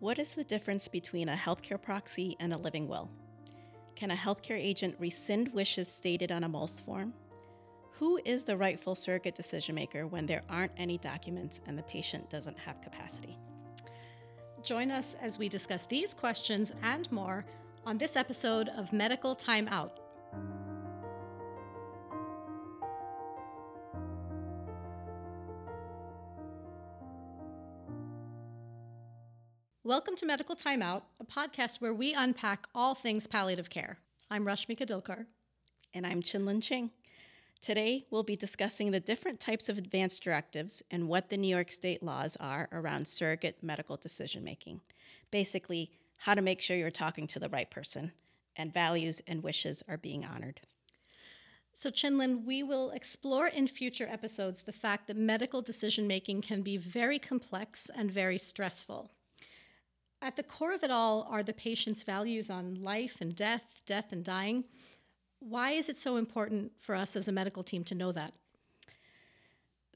What is the difference between a healthcare proxy and a living will? Can a healthcare agent rescind wishes stated on a MOLST form? Who is the rightful surrogate decision maker when there aren't any documents and the patient doesn't have capacity? Join us as we discuss these questions and more on this episode of Medical Time Out. Welcome to Medical Timeout, a podcast where we unpack all things palliative care. I'm Rashmika Dilkar. And I'm Chinlin Ching. Today, we'll be discussing the different types of advance directives and what the New York State laws are around surrogate medical decision making. Basically, how to make sure you're talking to the right person and values and wishes are being honored. So, Chinlin, we will explore in future episodes the fact that medical decision making can be very complex and very stressful. At the core of it all are the patient's values on life and death, death and dying. Why is it so important for us as a medical team to know that?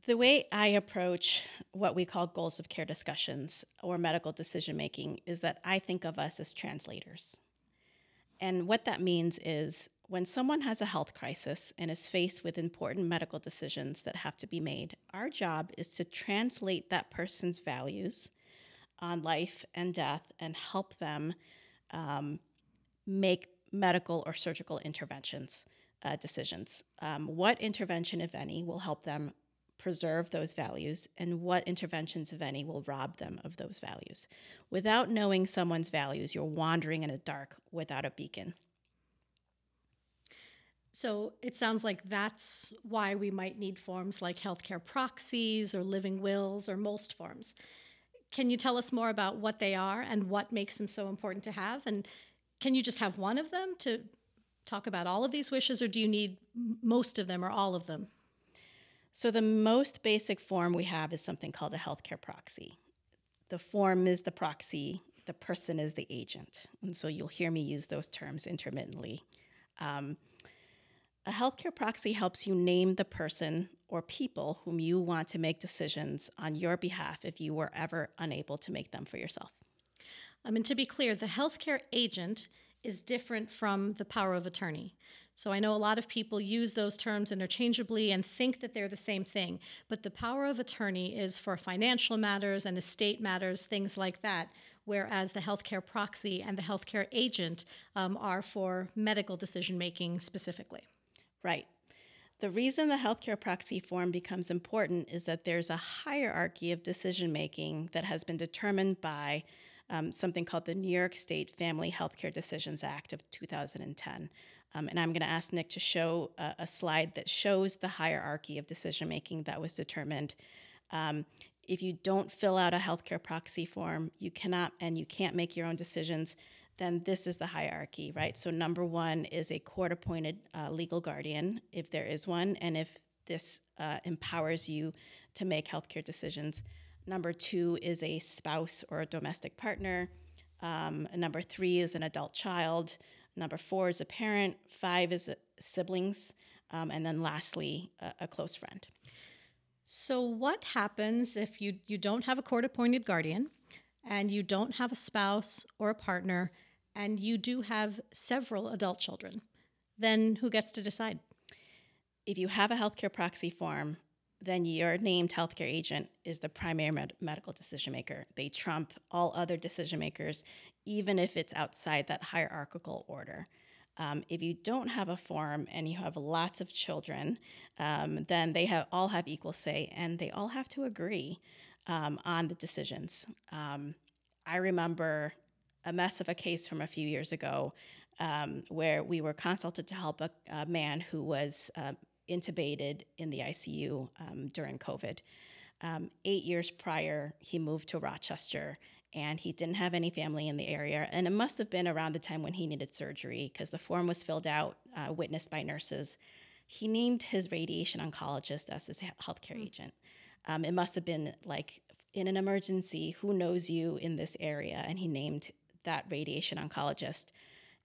The way I approach what we call goals of care discussions or medical decision making is that I think of us as translators. And what that means is when someone has a health crisis and is faced with important medical decisions that have to be made, our job is to translate that person's values on life and death and help them um, make medical or surgical interventions uh, decisions. Um, what intervention, if any, will help them preserve those values, and what interventions, if any, will rob them of those values? Without knowing someone's values, you're wandering in the dark without a beacon. So it sounds like that's why we might need forms like healthcare proxies or living wills or MOLST forms. Can you tell us more about what they are and what makes them so important to have? And can you just have one of them to talk about all of these wishes, or do you need most of them or all of them? So, the most basic form we have is something called a healthcare proxy. The form is the proxy, the person is the agent. And so you'll hear me use those terms intermittently. Um, a healthcare proxy helps you name the person or people whom you want to make decisions on your behalf if you were ever unable to make them for yourself. I mean, to be clear, the healthcare agent is different from the power of attorney. So I know a lot of people use those terms interchangeably and think that they're the same thing. But the power of attorney is for financial matters and estate matters, things like that, whereas the healthcare proxy and the healthcare agent um, are for medical decision making specifically. Right. The reason the healthcare proxy form becomes important is that there's a hierarchy of decision making that has been determined by um, something called the New York State Family Healthcare Decisions Act of 2010. Um, and I'm going to ask Nick to show a, a, slide that shows the hierarchy of decision making that was determined. Um, if you don't fill out a healthcare proxy form, you cannot and you can't make your own decisions then this is the hierarchy, right? So, number one is a court appointed uh, legal guardian, if there is one, and if this uh, empowers you to make healthcare decisions. Number two is a spouse or a domestic partner. Um, number three is an adult child. Number four is a parent. Five is siblings. Um, and then lastly, a, a close friend. So, what happens if you, you don't have a court appointed guardian and you don't have a spouse or a partner and you do have several adult children, then who gets to decide? If you have a healthcare proxy form, then your named healthcare agent is the primary med- medical decision maker. They trump all other decision makers, even if it's outside that hierarchical order. Um, if you don't have a form and you have lots of children, um, then they have, all have equal say and they all have to agree um, on the decisions. Um, I remember a mess of a case from a few years ago um, where we were consulted to help a, a man who was uh, intubated in the ICU um, during COVID. Um, eight years prior, he moved to Rochester and he didn't have any family in the area. And it must have been around the time when he needed surgery because the form was filled out, uh, witnessed by nurses. He named his radiation oncologist as his healthcare mm. agent. Um, it must have been like in an emergency, who knows you in this area? And he named that radiation oncologist.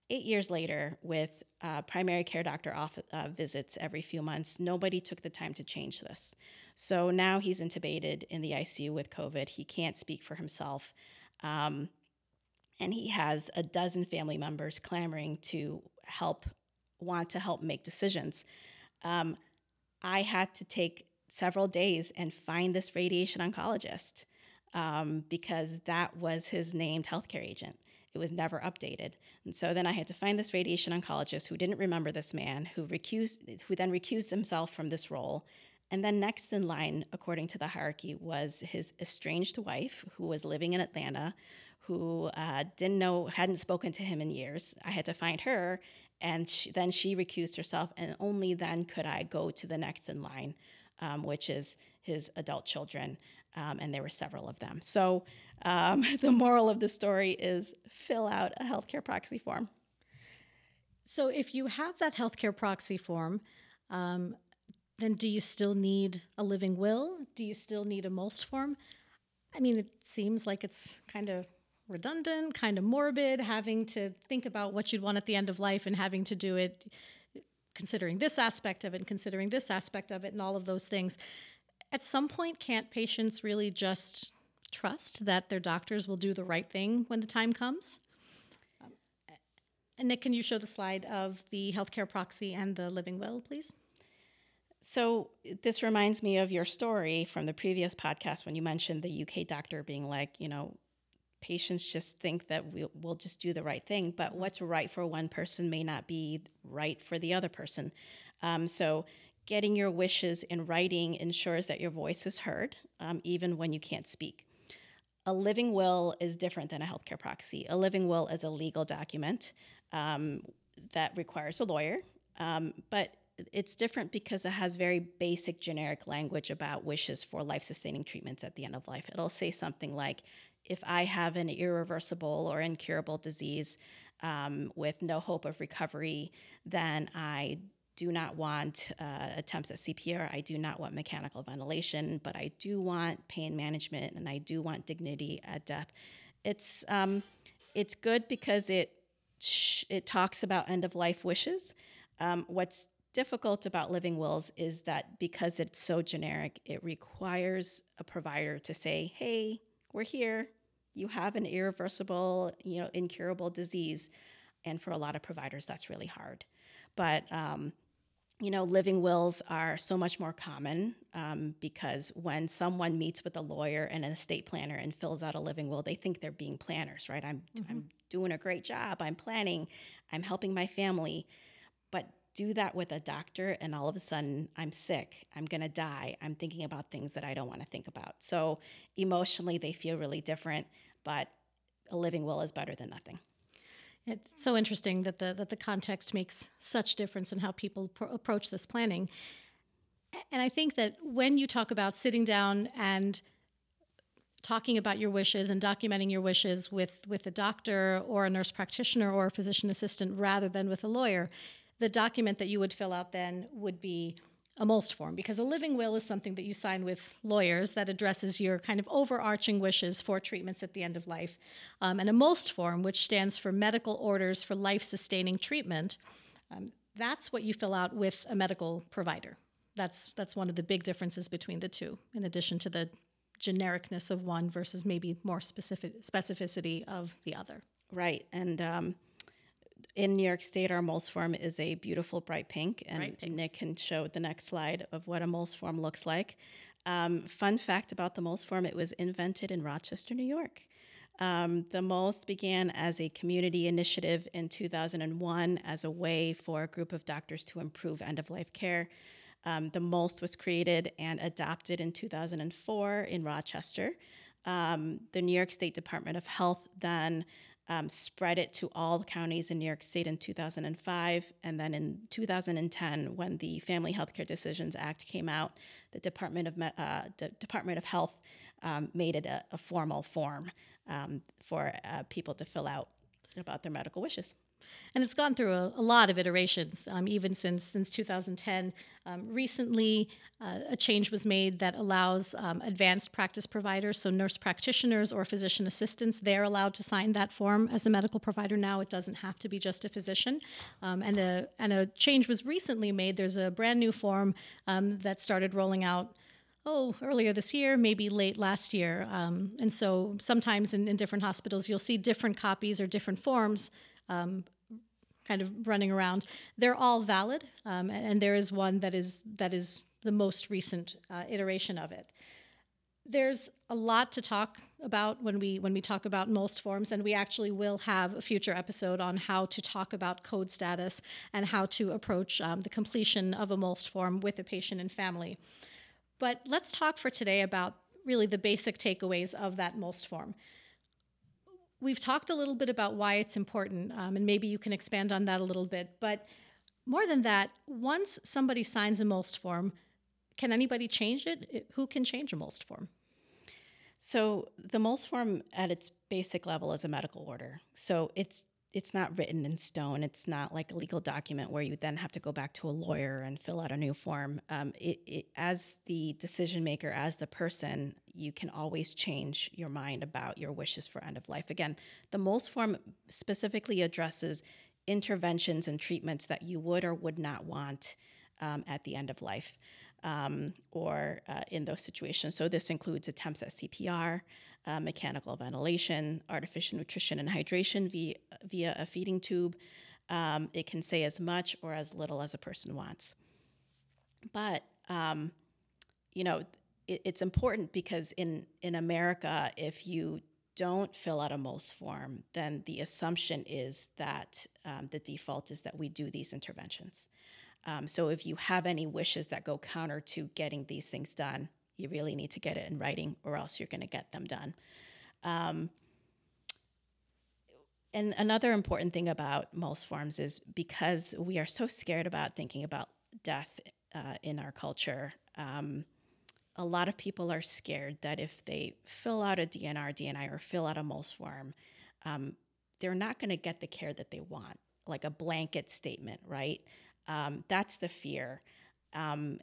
Eight years later, with uh, primary care doctor off, uh, visits every few months, nobody took the time to change this. So now he's intubated in the ICU with COVID. He can't speak for himself. Um, and he has a dozen family members clamoring to help, want to help make decisions. Um, I had to take several days and find this radiation oncologist um, because that was his named healthcare agent. It was never updated. And so then I had to find this radiation oncologist who didn't remember this man, who recused, who then recused himself from this role. And then next in line, according to the hierarchy, was his estranged wife, who was living in Atlanta, who uh, didn't know, hadn't spoken to him in years. I had to find her, and she, then she recused herself, and only then could I go to the next in line, um, which is his adult children, um, and there were several of them. So um, the moral of the story is fill out a healthcare proxy form. So if you have that healthcare proxy form, um, then do you still need a living will? Do you still need a MOLST form? I mean, it seems like it's kind of redundant, kind of morbid, having to think about what you'd want at the end of life and having to do it considering this aspect of it and considering this aspect of it and all of those things. At some point, can't patients really just trust that their doctors will do the right thing when the time comes? Um, and Nick, can you show the slide of the healthcare proxy and the living will, please? So, this reminds me of your story from the previous podcast when you mentioned the UK doctor being like, you know, patients just think that we'll, we'll just do the right thing, but what's right for one person may not be right for the other person. Um, so, getting your wishes in writing ensures that your voice is heard, um, even when you can't speak. A living will is different than a healthcare proxy. A living will is a legal document um, that requires a lawyer, um, but it's different because it has very basic generic language about wishes for life sustaining treatments at the end of life. It'll say something like, if I have an irreversible or incurable disease um, with no hope of recovery, then I do not want uh, attempts at CPR. I do not want mechanical ventilation, but I do want pain management and I do want dignity at death. It's um, it's good because it it talks about end of life wishes. Um, what's difficult about living wills is that because it's so generic, it requires a provider to say, "Hey, we're here. You have an irreversible, you know, incurable disease. And for a lot of providers, that's really hard. But, um, you know, living wills are so much more common um, because when someone meets with a lawyer and an estate planner and fills out a living will, they think they're being planners, right? I'm, mm-hmm. I'm doing a great job. I'm planning. I'm helping my family. But do that with a doctor and all of a sudden I'm sick, I'm going to die, I'm thinking about things that I don't want to think about. So emotionally they feel really different, but a living will is better than nothing. It's so interesting that the that the context makes such difference in how people pro- approach this planning. And I think that when you talk about sitting down and talking about your wishes and documenting your wishes with with a doctor or a nurse practitioner or a physician assistant rather than with a lawyer, the document that you would fill out then would be a MOLST form because a living will is something that you sign with lawyers that addresses your kind of overarching wishes for treatments at the end of life. Um, and a MOLST form, which stands for Medical Orders for Life Sustaining Treatment, um, that's what you fill out with a medical provider. That's, that's one of the big differences between the two, in addition to the genericness of one versus maybe more specific specificity of the other. Right. And um, in New York State, our MOLST form is a beautiful bright pink, and bright pink. Nick can show the next slide of what a MOLST form looks like. Um, fun fact about the MOLST form: it was invented in Rochester, New York. Um, the MOLST began as a community initiative in 2001 as a way for a group of doctors to improve end of life care. Um, the MOLST was created and adopted in 2004 in Rochester. Um, the New York State Department of Health then um, spread it to all counties in New York State in 2005. And then in 2010, when the Family Healthcare Decisions Act came out, the Department of, uh, Department of Health um, made it a, a formal form um, for uh, people to fill out about their medical wishes. And it's gone through a, a lot of iterations, um, even since since 2010. Um, recently, uh, a change was made that allows um, advanced practice providers, so nurse practitioners or physician assistants, they're allowed to sign that form as a medical provider now. It doesn't have to be just a physician. Um, and a and a change was recently made. There's a brand new form um, that started rolling out oh, earlier this year, maybe late last year. Um, and so sometimes in, in, different hospitals, you'll see different copies or different forms um, kind of running around. They're all valid, um, and there is one that is that is the most recent uh, iteration of it. There's a lot to talk about when we when we talk about MOLST forms, and we actually will have a future episode on how to talk about code status and how to approach um, the completion of a MOLST form with a patient and family. But let's talk for today about really the basic takeaways of that MOLST form. We've talked a little bit about why it's important, um, and maybe you can expand on that a little bit. But more than that, once somebody signs a MOLST form, can anybody change it? Who can change a MOLST form? So the MOLST form at its basic level is a medical order. So it's it's not written in stone. It's not like a legal document where you then have to go back to a lawyer and fill out a new form. Um, it, it, as the decision maker, as the person, you can always change your mind about your wishes for end of life. Again, the MOLST form specifically addresses interventions and treatments that you would or would not want um, at the end of life. Um, or uh, in those situations. So, this includes attempts at CPR, uh, mechanical ventilation, artificial nutrition and hydration via, via a feeding tube. Um, it can say as much or as little as a person wants. But, um, you know, it, it's important because in, in America, if you don't fill out a MOLST form, then the assumption is that um, the default is that we do these interventions. Um, so if you have any wishes that go counter to getting these things done, you really need to get it in writing or else you're going to get them done. Um, and another important thing about MOLST forms is because we are so scared about thinking about death uh, in our culture, um, a lot of people are scared that if they fill out a DNR, DNI, or fill out a MOLST form, um, they're not going to get the care that they want, like a blanket statement, right? Um, that's the fear um,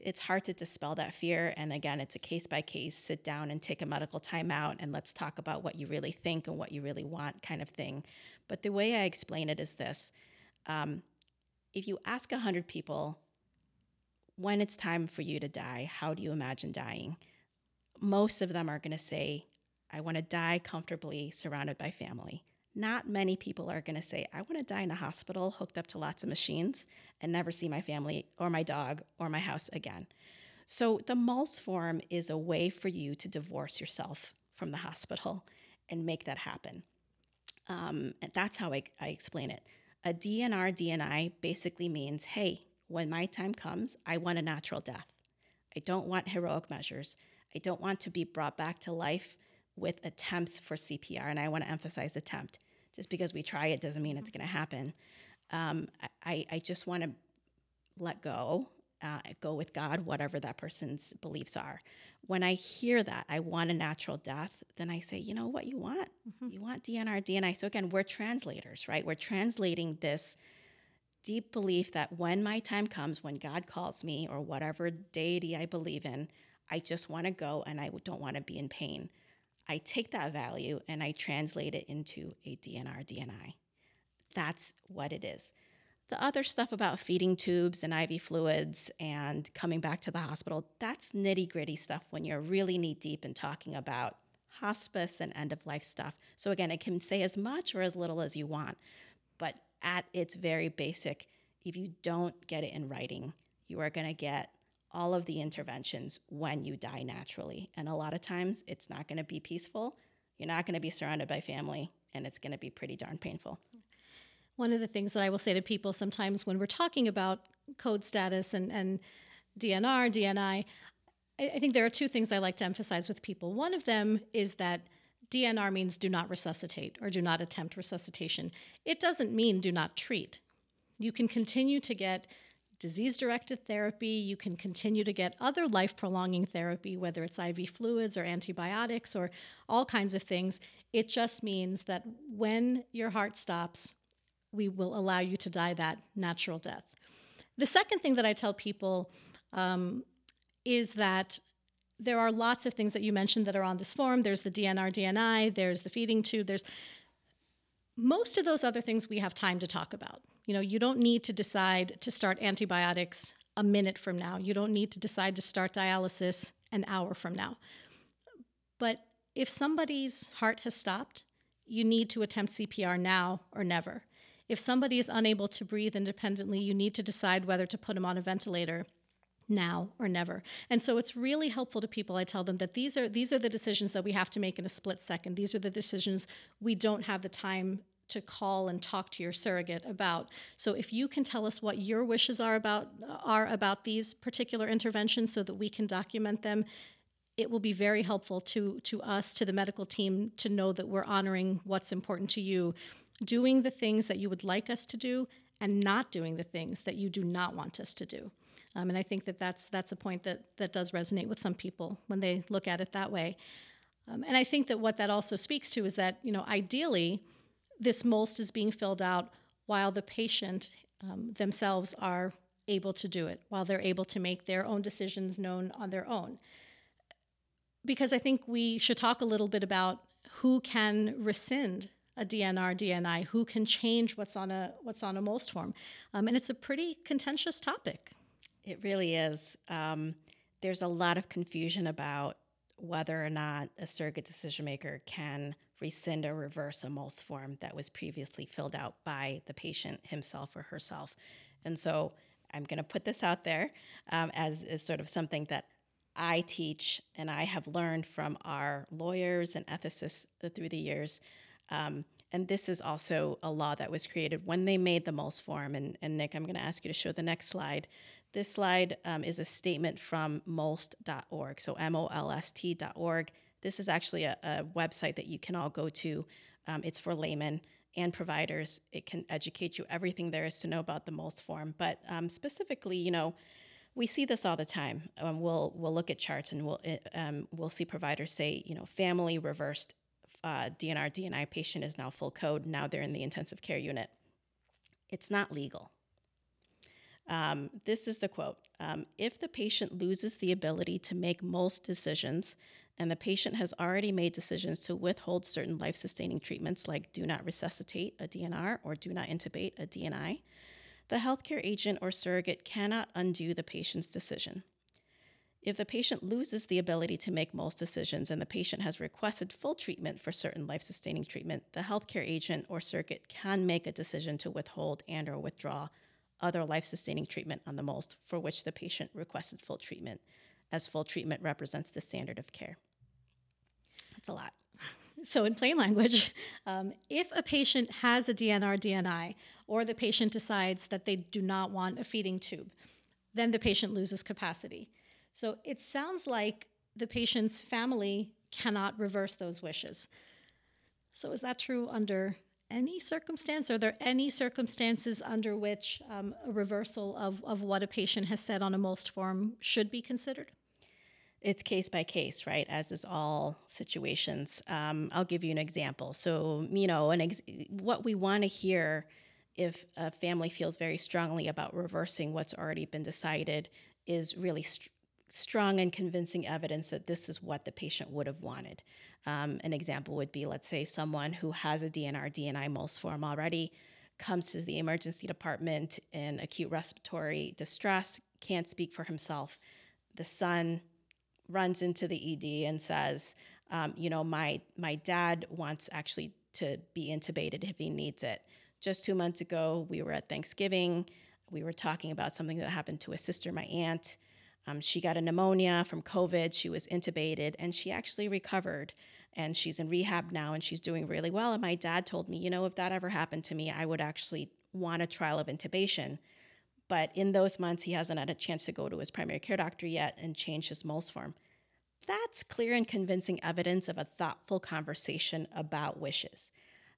it's hard to dispel that fear. And again, it's a case by case, sit down and take a medical timeout and let's talk about what you really think and what you really want kind of thing. But the way I explain it is this um, if you ask 100 people, when it's time for you to die, how do you imagine dying? Most of them are going to say, I want to die comfortably surrounded by family. Not many people are going to say, I want to die in a hospital hooked up to lots of machines and never see my family or my dog or my house again. So, the MOLST form is a way for you to divorce yourself from the hospital and make that happen. Um, and that's how I, I explain it. A DNR DNI basically means hey, when my time comes, I want a natural death. I don't want heroic measures. I don't want to be brought back to life with attempts for CPR. And I want to emphasize attempt just because we try it doesn't mean it's going to happen. Um, I, I just want to let go, uh, go with God, whatever that person's beliefs are. When I hear that, I want a natural death, then I say, you know what you want? Mm-hmm. You want DNR, DNI. So again, we're translators, right? We're translating this deep belief that when my time comes, when God calls me or whatever deity I believe in, I just want to go and I don't want to be in pain. I take that value and I translate it into a DNR DNI. That's what it is. The other stuff about feeding tubes and IV fluids and coming back to the hospital, that's nitty gritty stuff when you're really knee deep in talking about hospice and end of life stuff. So, again, it can say as much or as little as you want. But at its very basic, if you don't get it in writing, you are going to get all of the interventions when you die naturally. And a lot of times it's not going to be peaceful. You're not going to be surrounded by family, and it's going to be pretty darn painful. One of the things that I will say to people sometimes when we're talking about code status and, and DNR, DNI, I, I think there are two things I like to emphasize with people. One of them is that DNR means do not resuscitate or do not attempt resuscitation. It doesn't mean do not treat. You can continue to get disease directed therapy. You can continue to get other life prolonging therapy, whether it's IV fluids or antibiotics or all kinds of things. It just means that when your heart stops, we will allow you to die that natural death. The second thing that I tell people um, is that there are lots of things that you mentioned that are on this form. There's the DNR DNI, there's the feeding tube, there's most of those other things we have time to talk about. You know, you don't need to decide to start antibiotics a minute from now. You don't need to decide to start dialysis an hour from now. But if somebody's heart has stopped, you need to attempt CPR now or never. If somebody is unable to breathe independently, you need to decide whether to put them on a ventilator now or never. And so it's really helpful to people. I tell them that these are these are the decisions that we have to make in a split second. These are the decisions we don't have the time to call and talk to your surrogate about. So if you can tell us what your wishes are about are about these particular interventions so that we can document them, it will be very helpful to to us to the medical team to know that we're honoring what's important to you, doing the things that you would like us to do and not doing the things that you do not want us to do. Um, and I think that that's that's a point that that does resonate with some people when they look at it that way. Um, and I think that what that also speaks to is that you know ideally, this MOLST is being filled out while the patient um, themselves are able to do it, while they're able to make their own decisions known on their own. Because I think we should talk a little bit about who can rescind a DNR DNI, who can change what's on a what's on a MOLST form, um, and it's a pretty contentious topic. It really is. Um, there's a lot of confusion about whether or not a surrogate decision maker can rescind or reverse a MOLST form that was previously filled out by the patient himself or herself. And so I'm going to put this out there um, as, as sort of something that I teach and I have learned from our lawyers and ethicists through the years. Um, and this is also a law that was created when they made the MOLST form. And, and Nick, I'm going to ask you to show the next slide. This slide um, is a statement from molst.org, so M O L S T.org. This is actually a, a, website that you can all go to. Um, it's for laymen and providers. It can educate you everything there is to know about the MOLST form. But um, specifically, you know, we see this all the time. Um, we'll we'll look at charts and we'll um, we'll see providers say, you know, family reversed uh, DNR DNI patient is now full code. Now they're in the intensive care unit. It's not legal. Um, this is the quote um, If the patient loses the ability to make most decisions, and the patient has already made decisions to withhold certain life sustaining treatments like do not resuscitate a DNR or do not intubate a DNI, the healthcare agent or surrogate cannot undo the patient's decision. If the patient loses the ability to make most decisions and the patient has requested full treatment for certain life-sustaining treatment, the healthcare agent or surrogate can make a decision to withhold and or withdraw other life sustaining treatment on the most for which the patient requested full treatment, as full treatment represents the standard of care. That's a lot. So, in plain language, um, if a patient has a DNR DNI or the patient decides that they do not want a feeding tube, then the patient loses capacity. So, it sounds like the patient's family cannot reverse those wishes. So, is that true under any circumstance? Are there any circumstances under which um, a reversal of, of what a patient has said on a MOLST form should be considered? It's case by case, right? As is all situations. Um, I'll give you an example. So, you know, an ex- what we want to hear if a family feels very strongly about reversing what's already been decided is really st- strong and convincing evidence that this is what the patient would have wanted. Um, an example would be, let's say, someone who has a DNR DNI MOLST form already comes to the emergency department in acute respiratory distress, can't speak for himself. The son runs into the ED and says, um, you know, my my dad wants actually to be intubated if he needs it. Just two months ago, we were at Thanksgiving. We were talking about something that happened to a sister, my aunt. Um, she got a pneumonia from COVID. She was intubated and she actually recovered. And she's in rehab now and she's doing really well. And my dad told me, you know, if that ever happened to me, I would actually want a trial of intubation. But in those months, he hasn't had a chance to go to his primary care doctor yet and change his MOLST form. That's clear and convincing evidence of a thoughtful conversation about wishes,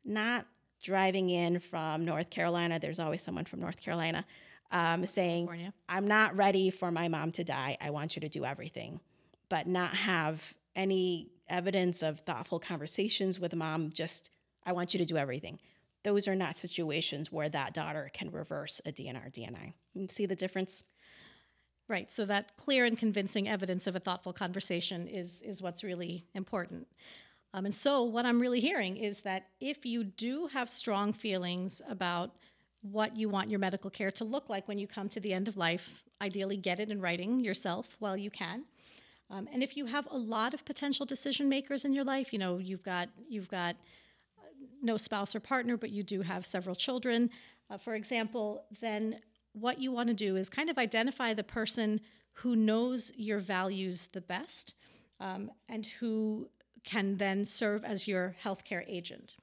not driving in from North Carolina. There's always someone from North Carolina um, saying, California. I'm not ready for my mom to die. I want you to do everything, but not have any evidence of thoughtful conversations with mom. Just, I want you to do everything. Those are not situations where that daughter can reverse a DNR DNI. You see the difference? Right. So that clear and convincing evidence of a thoughtful conversation is is what's really important. Um, and so what I'm really hearing is that if you do have strong feelings about what you want your medical care to look like when you come to the end of life ideally get it in writing yourself while you can. Um, and if you have a lot of potential decision makers in your life, you know you've got you've got no spouse or partner, but you do have several children, uh, for example, then what you want to do is kind of identify the person who knows your values the best um, and who can then serve as your healthcare agent.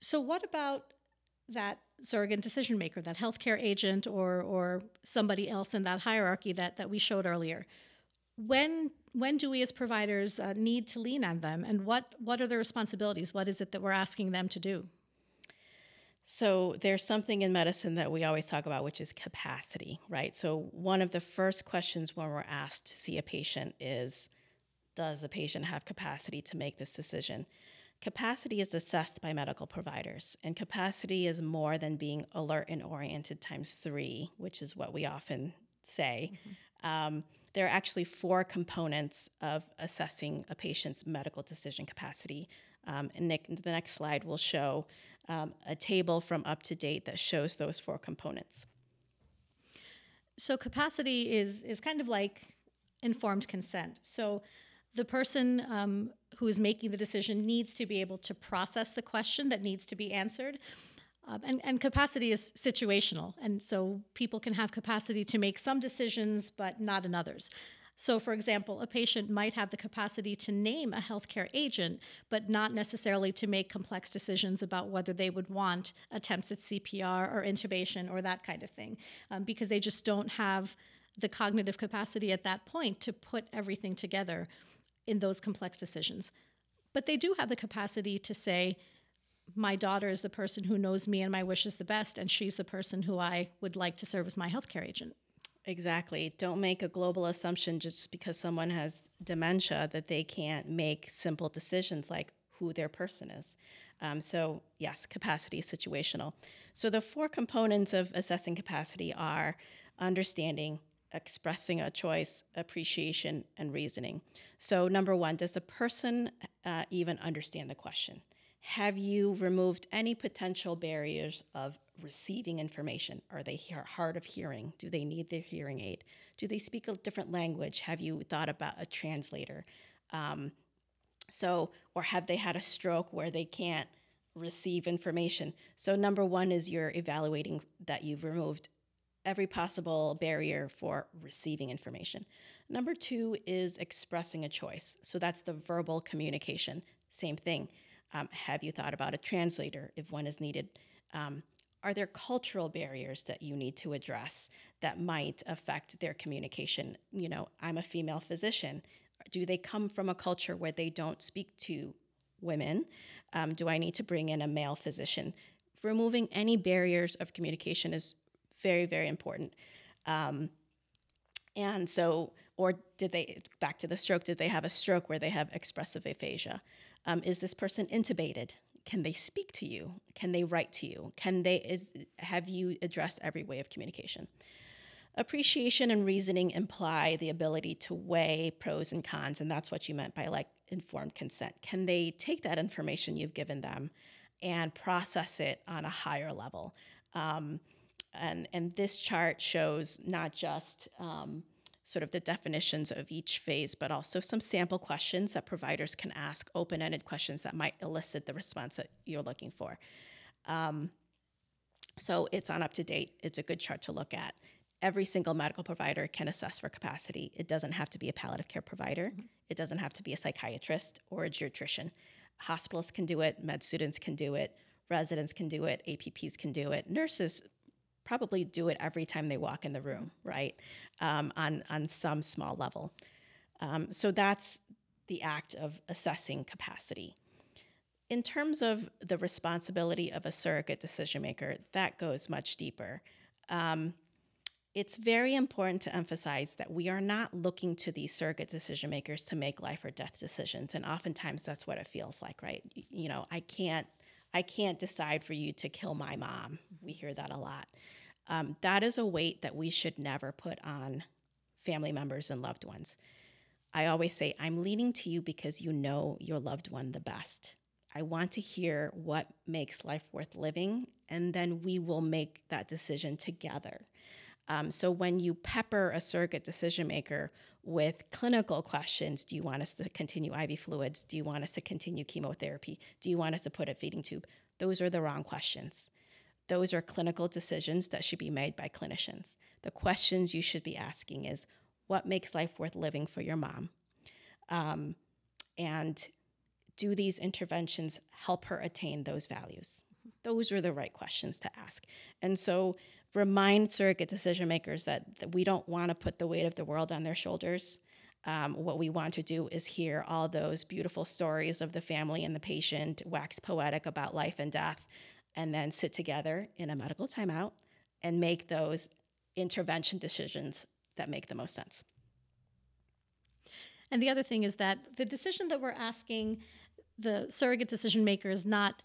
So, what about that surrogate decision maker, that healthcare agent, or or somebody else in that hierarchy that that we showed earlier? When when do we as providers uh, need to lean on them, and what what are the responsibilities? What is it that we're asking them to do? So there's something in medicine that we always talk about, which is capacity, right? So one of the first questions when we're asked to see a patient is, does the patient have capacity to make this decision? Capacity is assessed by medical providers, and capacity is more than being alert and oriented times three, which is what we often say. Mm-hmm. Um, there are actually four components of assessing a patient's medical decision capacity. Um, and Nick, the next slide will show um, a table from UpToDate that shows those four components. So capacity is is kind of like informed consent. So the person um, who is making the decision needs to be able to process the question that needs to be answered. Um, and, and capacity is situational. And so people can have capacity to make some decisions, but not in others. So, for example, a patient might have the capacity to name a healthcare agent, but not necessarily to make complex decisions about whether they would want attempts at CPR or intubation or that kind of thing, um, because they just don't have the cognitive capacity at that point to put everything together in those complex decisions. But they do have the capacity to say, my daughter is the person who knows me and my wishes the best, and she's the person who I would like to serve as my healthcare agent. Exactly. Don't make a global assumption just because someone has dementia that they can't make simple decisions like who their person is. Um, so, yes, capacity is situational. So, the four components of assessing capacity are understanding, expressing a choice, appreciation, and reasoning. So, number one, does the person uh, even understand the question? Have you removed any potential barriers of receiving information? Are they hard of hearing? Do they need their hearing aid? Do they speak a different language? Have you thought about a translator? Um, so, or have they had a stroke where they can't receive information? So, number one is you're evaluating that you've removed every possible barrier for receiving information. Number two is expressing a choice. So, that's the verbal communication. Same thing. Um, have you thought about a translator if one is needed? Um, are there cultural barriers that you need to address that might affect their communication? You know, I'm a female physician. Do they come from a culture where they don't speak to women? Um, do I need to bring in a male physician? Removing any barriers of communication is very, very important. Um, and so, or did they, back to the stroke, did they have a stroke where they have expressive aphasia? Um, is this person intubated? Can they speak to you? Can they write to you? Can they is have you addressed every way of communication? Appreciation and reasoning imply the ability to weigh pros and cons, and that's what you meant by like informed consent. Can they take that information you've given them and process it on a higher level? Um, and and this chart shows not just um, sort of the definitions of each phase, but also some sample questions that providers can ask, open ended questions that might elicit the response that you're looking for. Um, so it's on UpToDate. It's a good chart to look at. Every single medical provider can assess for capacity. It doesn't have to be a palliative care provider, mm-hmm. it doesn't have to be a psychiatrist or a geriatrician. Hospitals can do it, med students can do it, residents can do it, APPs can do it, nurses probably do it every time they walk in the room, right? Um, on on some small level. Um, so that's the act of assessing capacity. In terms of the responsibility of a surrogate decision maker, that goes much deeper. Um, it's very important to emphasize that we are not looking to these surrogate decision makers to make life or death decisions, and oftentimes that's what it feels like, right? You know, I can't, I can't decide for you to kill my mom. We hear that a lot. Um, that is a weight that we should never put on family members and loved ones. I always say, I'm leaning to you because you know your loved one the best. I want to hear what makes life worth living, and then we will make that decision together. Um, so when you pepper a surrogate decision maker with clinical questions, do you want us to continue IV fluids? Do you want us to continue chemotherapy? Do you want us to put a feeding tube? Those are the wrong questions. Those are clinical decisions that should be made by clinicians. The questions you should be asking is what makes life worth living for your mom? Um, and do these interventions help her attain those values? Those are the right questions to ask. And so remind surrogate decision makers that, that we don't want to put the weight of the world on their shoulders. Um, what we want to do is hear all those beautiful stories of the family and the patient, wax poetic about life and death, and then sit together in a medical timeout and make those intervention decisions that make the most sense. And the other thing is that the decision that we're asking the surrogate decision maker is not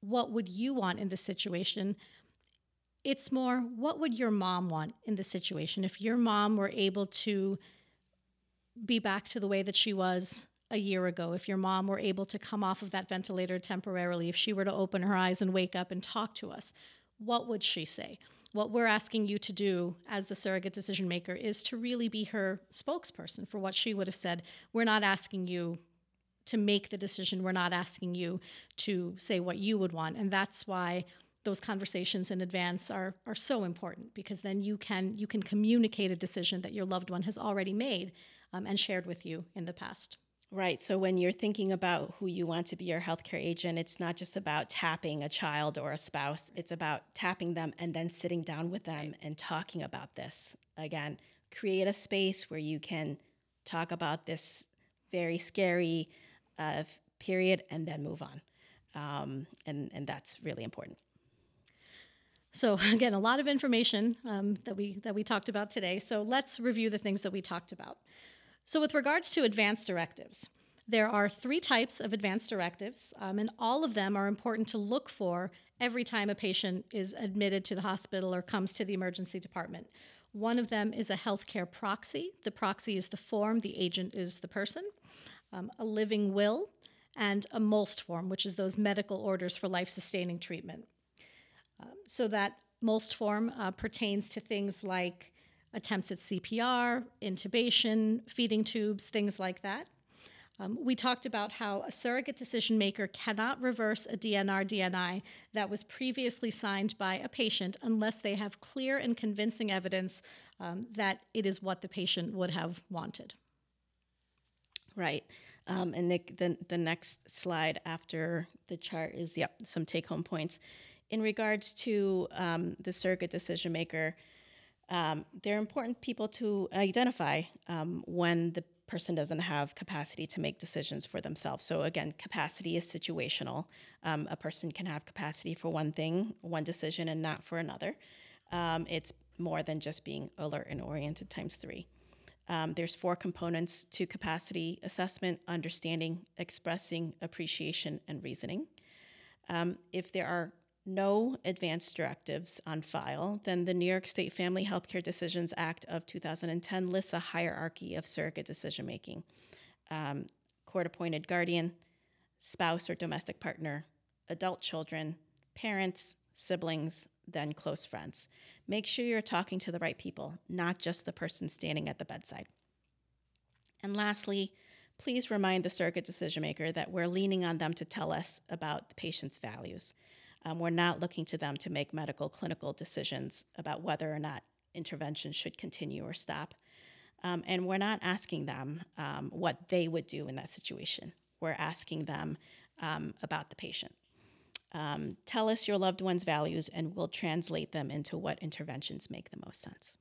what would you want in this situation, it's more, what would your mom want in this situation? If your mom were able to be back to the way that she was a year ago, if your mom were able to come off of that ventilator temporarily, if she were to open her eyes and wake up and talk to us, what would she say? What we're asking you to do as the surrogate decision maker is to really be her spokesperson for what she would have said. We're not asking you to make the decision, we're not asking you to say what you would want. And that's why those conversations in advance are are so important because then you can you can communicate a decision that your loved one has already made um, and shared with you in the past. Right. So when you're thinking about who you want to be your healthcare agent, it's not just about tapping a child or a spouse. It's about tapping them and then sitting down with them and talking about this. Again, create a space where you can talk about this very scary uh, period and then move on. Um, and, and that's really important. So again, a lot of information um, that we that we talked about today. So let's review the things that we talked about. So with regards to advanced directives, there are three types of advanced directives, um, and all of them are important to look for every time a patient is admitted to the hospital or comes to the emergency department. One of them is a healthcare proxy. The proxy is the form, the agent is the person. Um, a living will, and a MOLST form, which is those medical orders for life sustaining treatment. Um, so that MOLST form uh, pertains to things like attempts at CPR, intubation, feeding tubes, things like that. Um, we talked about how a surrogate decision maker cannot reverse a DNR DNI that was previously signed by a patient unless they have clear and convincing evidence um, that it is what the patient would have wanted. Right. Um, and Nick, the, the next slide after the chart is, yep, some take home points in regards to um, the surrogate decision maker, um, they're important people to identify um, when the person doesn't have capacity to make decisions for themselves. So, again, capacity is situational. Um, a person can have capacity for one thing, one decision, and not for another. Um, it's more than just being alert and oriented times three. Um, there's four components to capacity assessment understanding, expressing, appreciation, and reasoning. Um, if there are no advance directives on file, then the New York State Family Healthcare Decisions Act of 2010 lists a hierarchy of surrogate decision making um, court appointed guardian, spouse or domestic partner, adult children, parents, siblings, then close friends. Make sure you're talking to the right people, not just the person standing at the bedside. And lastly, please remind the surrogate decision maker that we're leaning on them to tell us about the patient's values. Um, we're not looking to them to make medical clinical decisions about whether or not intervention should continue or stop. Um, and we're not asking them um, what they would do in that situation. We're asking them um, about the patient. Um, tell us your loved one's values, and we'll translate them into what interventions make the most sense.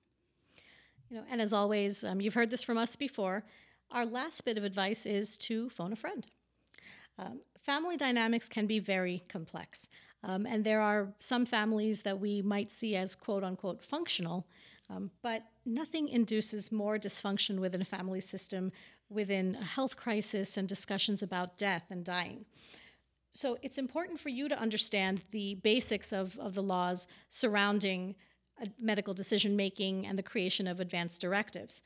You know, and as always, um, you've heard this from us before. Our last bit of advice is to phone a friend. family dynamics can be very complex. Um, and there are some families that we might see as quote unquote functional, um, but nothing induces more dysfunction within a family system within a health crisis and discussions about death and dying. So it's important for you to understand the basics of, of the laws surrounding uh, medical decision making and the creation of advanced directives.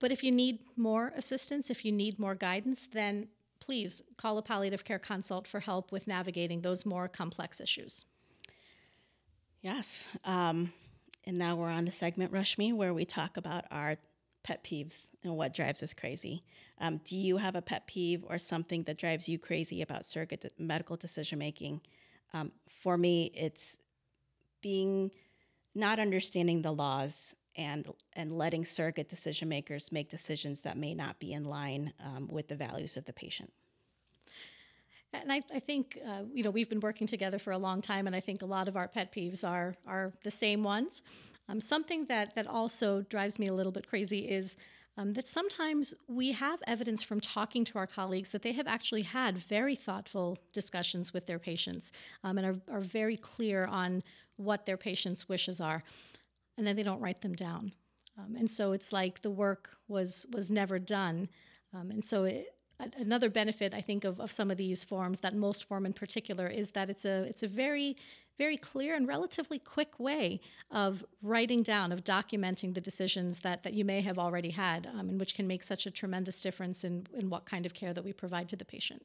But if you need more assistance, if you need more guidance, then please call a palliative care consult for help with navigating those more complex issues. Yes. Um, And now we're on the segment Rushmi, where we talk about our pet peeves and what drives us crazy. Um, do you have a pet peeve or something that drives you crazy about surrogate de- medical decision making? Um, for me, it's being not understanding the laws and and letting surrogate decision makers make decisions that may not be in line um, with the values of the patient. And I, I think uh, you know we've been working together for a long time, and I think a lot of our pet peeves are are the same ones. Um, something that that also drives me a little bit crazy is um, that sometimes we have evidence from talking to our colleagues that they have actually had very thoughtful discussions with their patients um, and are, are very clear on what their patients' wishes are, and then they don't write them down. Um, and so it's like the work was was never done. Um, and so it, another benefit I think of, of some of these forms, that MOLST form in particular, is that it's a it's a very very clear and relatively quick way of writing down, of documenting the decisions that, that you may have already had, um, and which can make such a tremendous difference in, in what kind of care that we provide to the patient.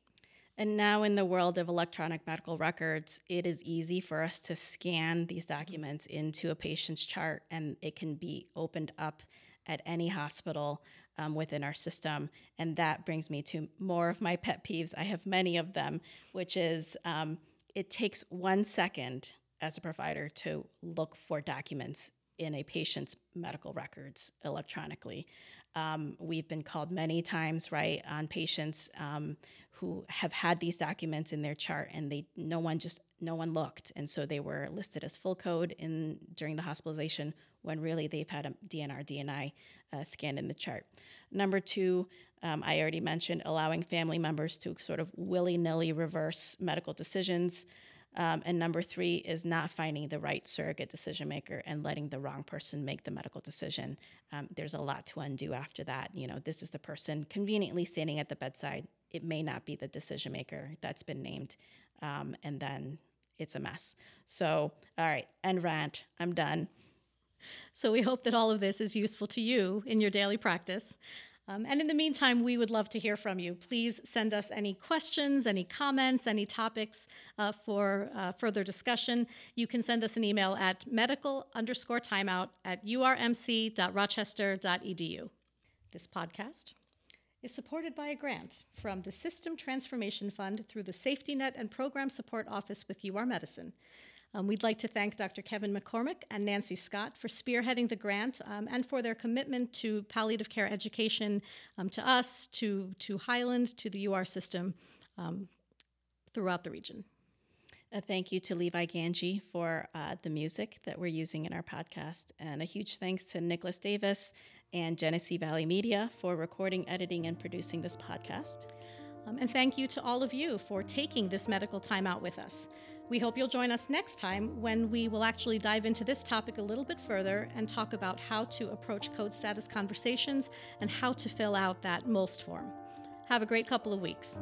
And now, in the world of electronic medical records, it is easy for us to scan these documents into a patient's chart, and it can be opened up at any hospital um, within our system. And that brings me to more of my pet peeves. I have many of them, which is um, it takes one second as a provider to look for documents in a patient's medical records electronically. Um, we've been called many times, right, on patients um, who have had these documents in their chart, and they no one just no one looked, and so they were listed as full code in during the hospitalization when really they've had a DNR DNI uh, scanned in the chart. Number two, um, I already mentioned allowing family members to sort of willy nilly reverse medical decisions. Um, and number three is not finding the right surrogate decision maker and letting the wrong person make the medical decision. Um, there's a lot to undo after that. You know, this is the person conveniently standing at the bedside. It may not be the decision maker that's been named. Um, and then it's a mess. So, all right, end rant. I'm done. So, we hope that all of this is useful to you in your daily practice. Um, and in the meantime, we would love to hear from you. Please send us any questions, any comments, any topics uh, for uh, further discussion. You can send us an email at medical underscore timeout at urmc.rochester.edu. This podcast is supported by a grant from the System Transformation Fund through the Safety Net and Program Support Office with UR Medicine. Um, we'd like to thank Dr. Kevin McCormick and Nancy Scott for spearheading the grant um, and for their commitment to palliative care education um, to us, to, to Highland, to the UR system um, throughout the region. A thank you to Levi Ganji for uh, the music that we're using in our podcast. And a huge thanks to Nicholas Davis and Genesee Valley Media for recording, editing, and producing this podcast. Um, and thank you to all of you for taking this medical time out with us. We hope you'll join us next time when we will actually dive into this topic a little bit further and talk about how to approach code status conversations and how to fill out that MOLST form. Have a great couple of weeks.